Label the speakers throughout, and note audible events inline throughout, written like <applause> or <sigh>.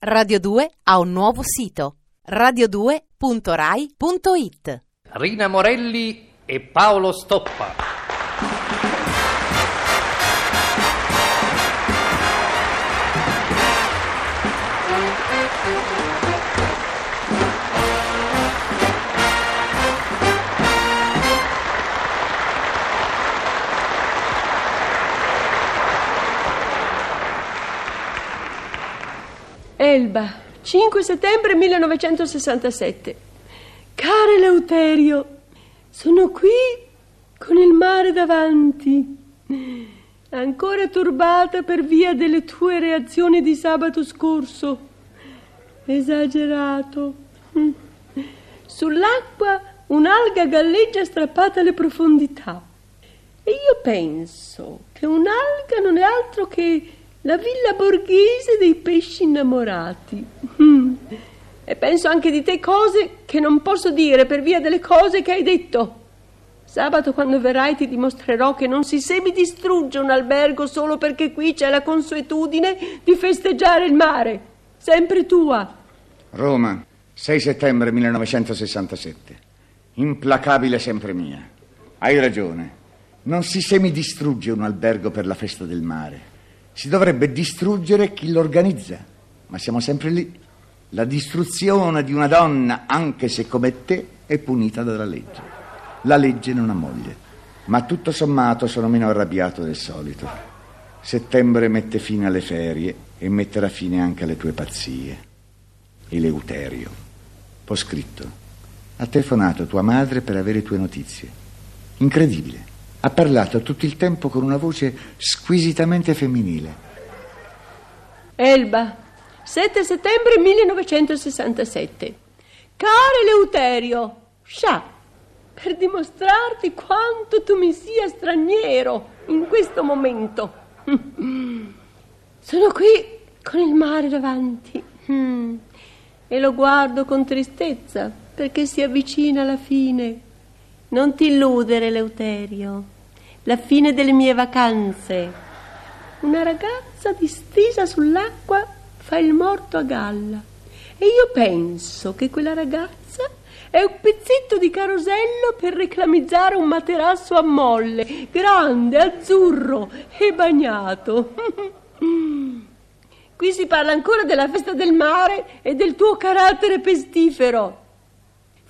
Speaker 1: Radio 2 ha un nuovo sito radio2.rai.it
Speaker 2: Rina Morelli e Paolo Stoppa.
Speaker 3: Elba, 5 settembre 1967. Caro Eleuterio, sono qui con il mare davanti, ancora turbata per via delle tue reazioni di sabato scorso. Esagerato. Sull'acqua un'alga galleggia strappata alle profondità. E io penso che un'alga non è altro che la villa borghese dei pesci innamorati. Mm. E penso anche di te cose che non posso dire per via delle cose che hai detto. Sabato quando verrai ti dimostrerò che non si semidistrugge un albergo solo perché qui c'è la consuetudine di festeggiare il mare. Sempre tua.
Speaker 4: Roma, 6 settembre 1967. Implacabile sempre mia. Hai ragione. Non si semidistrugge un albergo per la festa del mare. Si dovrebbe distruggere chi lo organizza. Ma siamo sempre lì. La distruzione di una donna, anche se come te, è punita dalla legge. La legge non ha moglie. Ma tutto sommato sono meno arrabbiato del solito. Settembre mette fine alle ferie e metterà fine anche alle tue pazzie. Eleuterio. Ho scritto. Ha telefonato tua madre per avere tue notizie. Incredibile. Ha parlato tutto il tempo con una voce squisitamente femminile.
Speaker 3: Elba, 7 settembre 1967. Caro Eleuterio, scià, per dimostrarti quanto tu mi sia straniero in questo momento. <laughs> Sono qui con il mare davanti mm, e lo guardo con tristezza perché si avvicina la fine. Non ti illudere, Eleuterio. La fine delle mie vacanze. Una ragazza distesa sull'acqua fa il morto a galla. E io penso che quella ragazza è un pezzetto di carosello per reclamizzare un materasso a molle, grande, azzurro e bagnato. <laughs> Qui si parla ancora della festa del mare e del tuo carattere pestifero.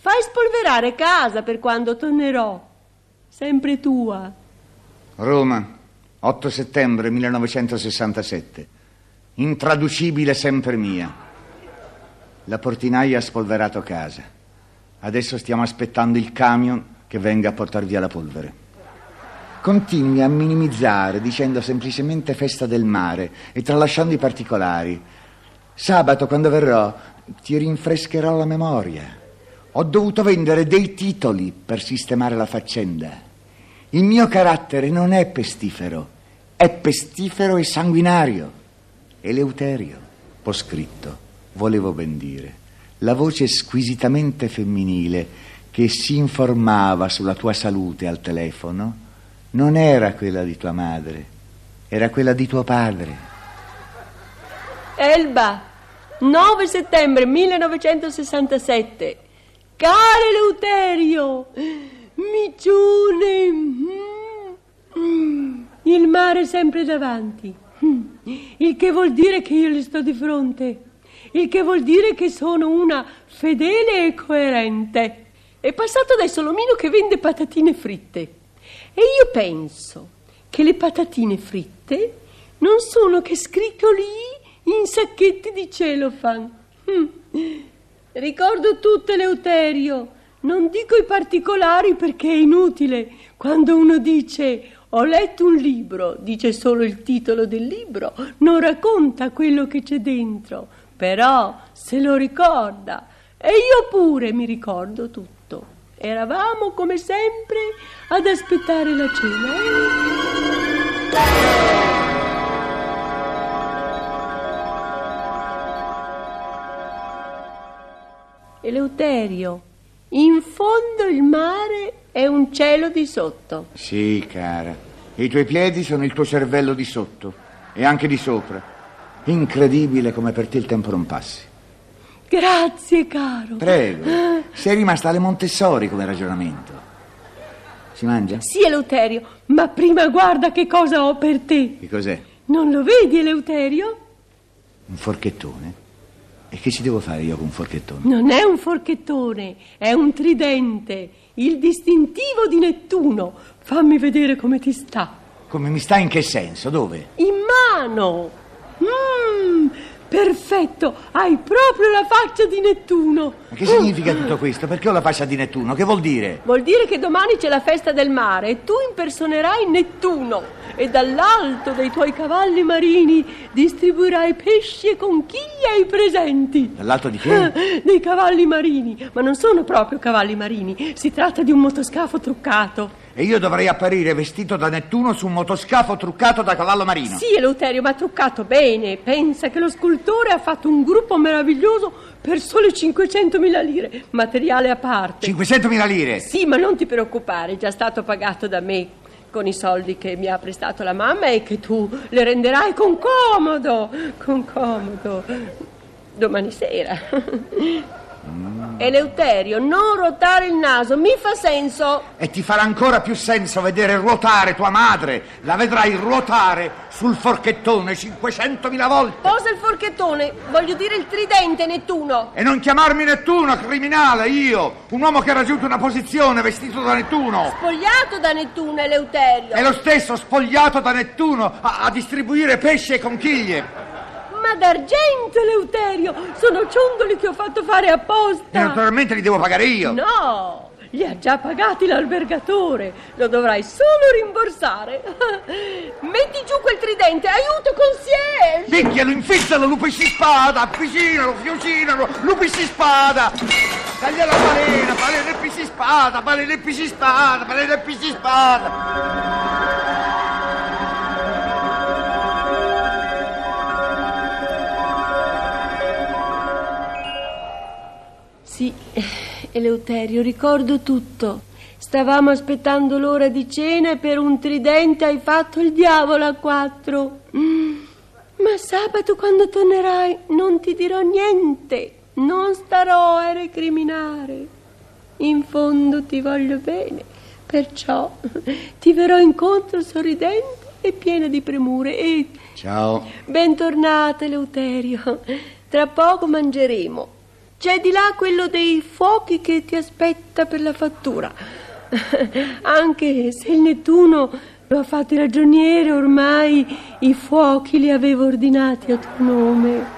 Speaker 3: Fai spolverare casa per quando tornerò. Sempre tua.
Speaker 4: Roma, 8 settembre 1967. Intraducibile sempre mia. La portinaia ha spolverato casa. Adesso stiamo aspettando il camion che venga a portar via la polvere. Continui a minimizzare dicendo semplicemente festa del mare e tralasciando i particolari. Sabato, quando verrò, ti rinfrescherò la memoria. Ho dovuto vendere dei titoli per sistemare la faccenda. Il mio carattere non è pestifero, è pestifero e sanguinario. Eleuterio, ho scritto, volevo ben dire, la voce squisitamente femminile che si informava sulla tua salute al telefono non era quella di tua madre, era quella di tuo padre.
Speaker 3: Elba, 9 settembre 1967. Caro Eleuterio, micione, mm, il mare sempre davanti, mm, il che vuol dire che io le sto di fronte, il che vuol dire che sono una fedele e coerente. È passato adesso l'omino che vende patatine fritte. E io penso che le patatine fritte non sono che scricchioli in sacchetti di celofan. Ricordo tutto, Eleuterio. Non dico i particolari perché è inutile. Quando uno dice ho letto un libro, dice solo il titolo del libro, non racconta quello che c'è dentro, però se lo ricorda. E io pure mi ricordo tutto. Eravamo come sempre ad aspettare la cena. Eleuterio, in fondo il mare è un cielo di sotto.
Speaker 4: Sì, cara. E i tuoi piedi sono il tuo cervello di sotto e anche di sopra. Incredibile come per te il tempo non passi.
Speaker 3: Grazie, caro.
Speaker 4: Prego, <laughs> sei rimasta alle Montessori come ragionamento. Si mangia?
Speaker 3: Sì, Eleuterio, ma prima guarda che cosa ho per te.
Speaker 4: Che cos'è?
Speaker 3: Non lo vedi, Eleuterio?
Speaker 4: Un forchettone? E che ci devo fare io con un forchettone?
Speaker 3: Non è un forchettone, è un tridente, il distintivo di Nettuno. Fammi vedere come ti sta.
Speaker 4: Come mi sta in che senso? Dove?
Speaker 3: In mano. Mmm, perfetto, hai proprio la faccia di Nettuno.
Speaker 4: Ma che significa tutto questo? Perché ho la faccia di Nettuno? Che vuol dire?
Speaker 3: Vuol dire che domani c'è la festa del mare e tu impersonerai Nettuno e dall'alto dei tuoi cavalli marini distribuirai pesci e conchiglie ai presenti.
Speaker 4: Dall'alto di che?
Speaker 3: Dei cavalli marini, ma non sono proprio cavalli marini, si tratta di un motoscafo truccato.
Speaker 4: E io dovrei apparire vestito da Nettuno su un motoscafo truccato da cavallo marino.
Speaker 3: Sì, Eleuterio, ma truccato bene. Pensa che lo scultore ha fatto un gruppo meraviglioso per sole 500.000 lire, materiale a parte.
Speaker 4: 500.000 lire?
Speaker 3: Sì, ma non ti preoccupare, è già stato pagato da me con i soldi che mi ha prestato la mamma e che tu le renderai con comodo, con comodo, domani sera. Eleuterio, non ruotare il naso, mi fa senso.
Speaker 4: E ti farà ancora più senso vedere ruotare tua madre. La vedrai ruotare sul forchettone 500.000 volte.
Speaker 3: Posa il forchettone, voglio dire il tridente, Nettuno.
Speaker 4: E non chiamarmi Nettuno, criminale, io, un uomo che ha raggiunto una posizione vestito da Nettuno.
Speaker 3: Spogliato da Nettuno, Eleuterio.
Speaker 4: È lo stesso, spogliato da Nettuno, a, a distribuire pesci e conchiglie.
Speaker 3: Ma d'argento, Eleuterio! Sono ciondoli che ho fatto fare apposta!
Speaker 4: E naturalmente li devo pagare io!
Speaker 3: No! Li ha già pagati l'albergatore! Lo dovrai solo rimborsare! <laughs> Metti giù quel tridente! Aiuto, concierge!
Speaker 4: Picchialo, infizzalo, lupi si spada! Avvicinalo, fiocinalo, lupi si spada! Taglia la balena, balena e si spada, balena e si spada, balena e si spada!
Speaker 3: Sì, Eleuterio, ricordo tutto. Stavamo aspettando l'ora di cena e per un tridente hai fatto il diavolo a quattro. Mm. Ma sabato quando tornerai non ti dirò niente. Non starò a recriminare. In fondo ti voglio bene, perciò ti verrò incontro sorridente e piena di premure e...
Speaker 4: Ciao.
Speaker 3: Bentornata, Eleuterio. Tra poco mangeremo. C'è di là quello dei fuochi che ti aspetta per la fattura. <laughs> Anche se il Nettuno lo ha fatto ragioniere, ormai i fuochi li avevo ordinati a tuo nome.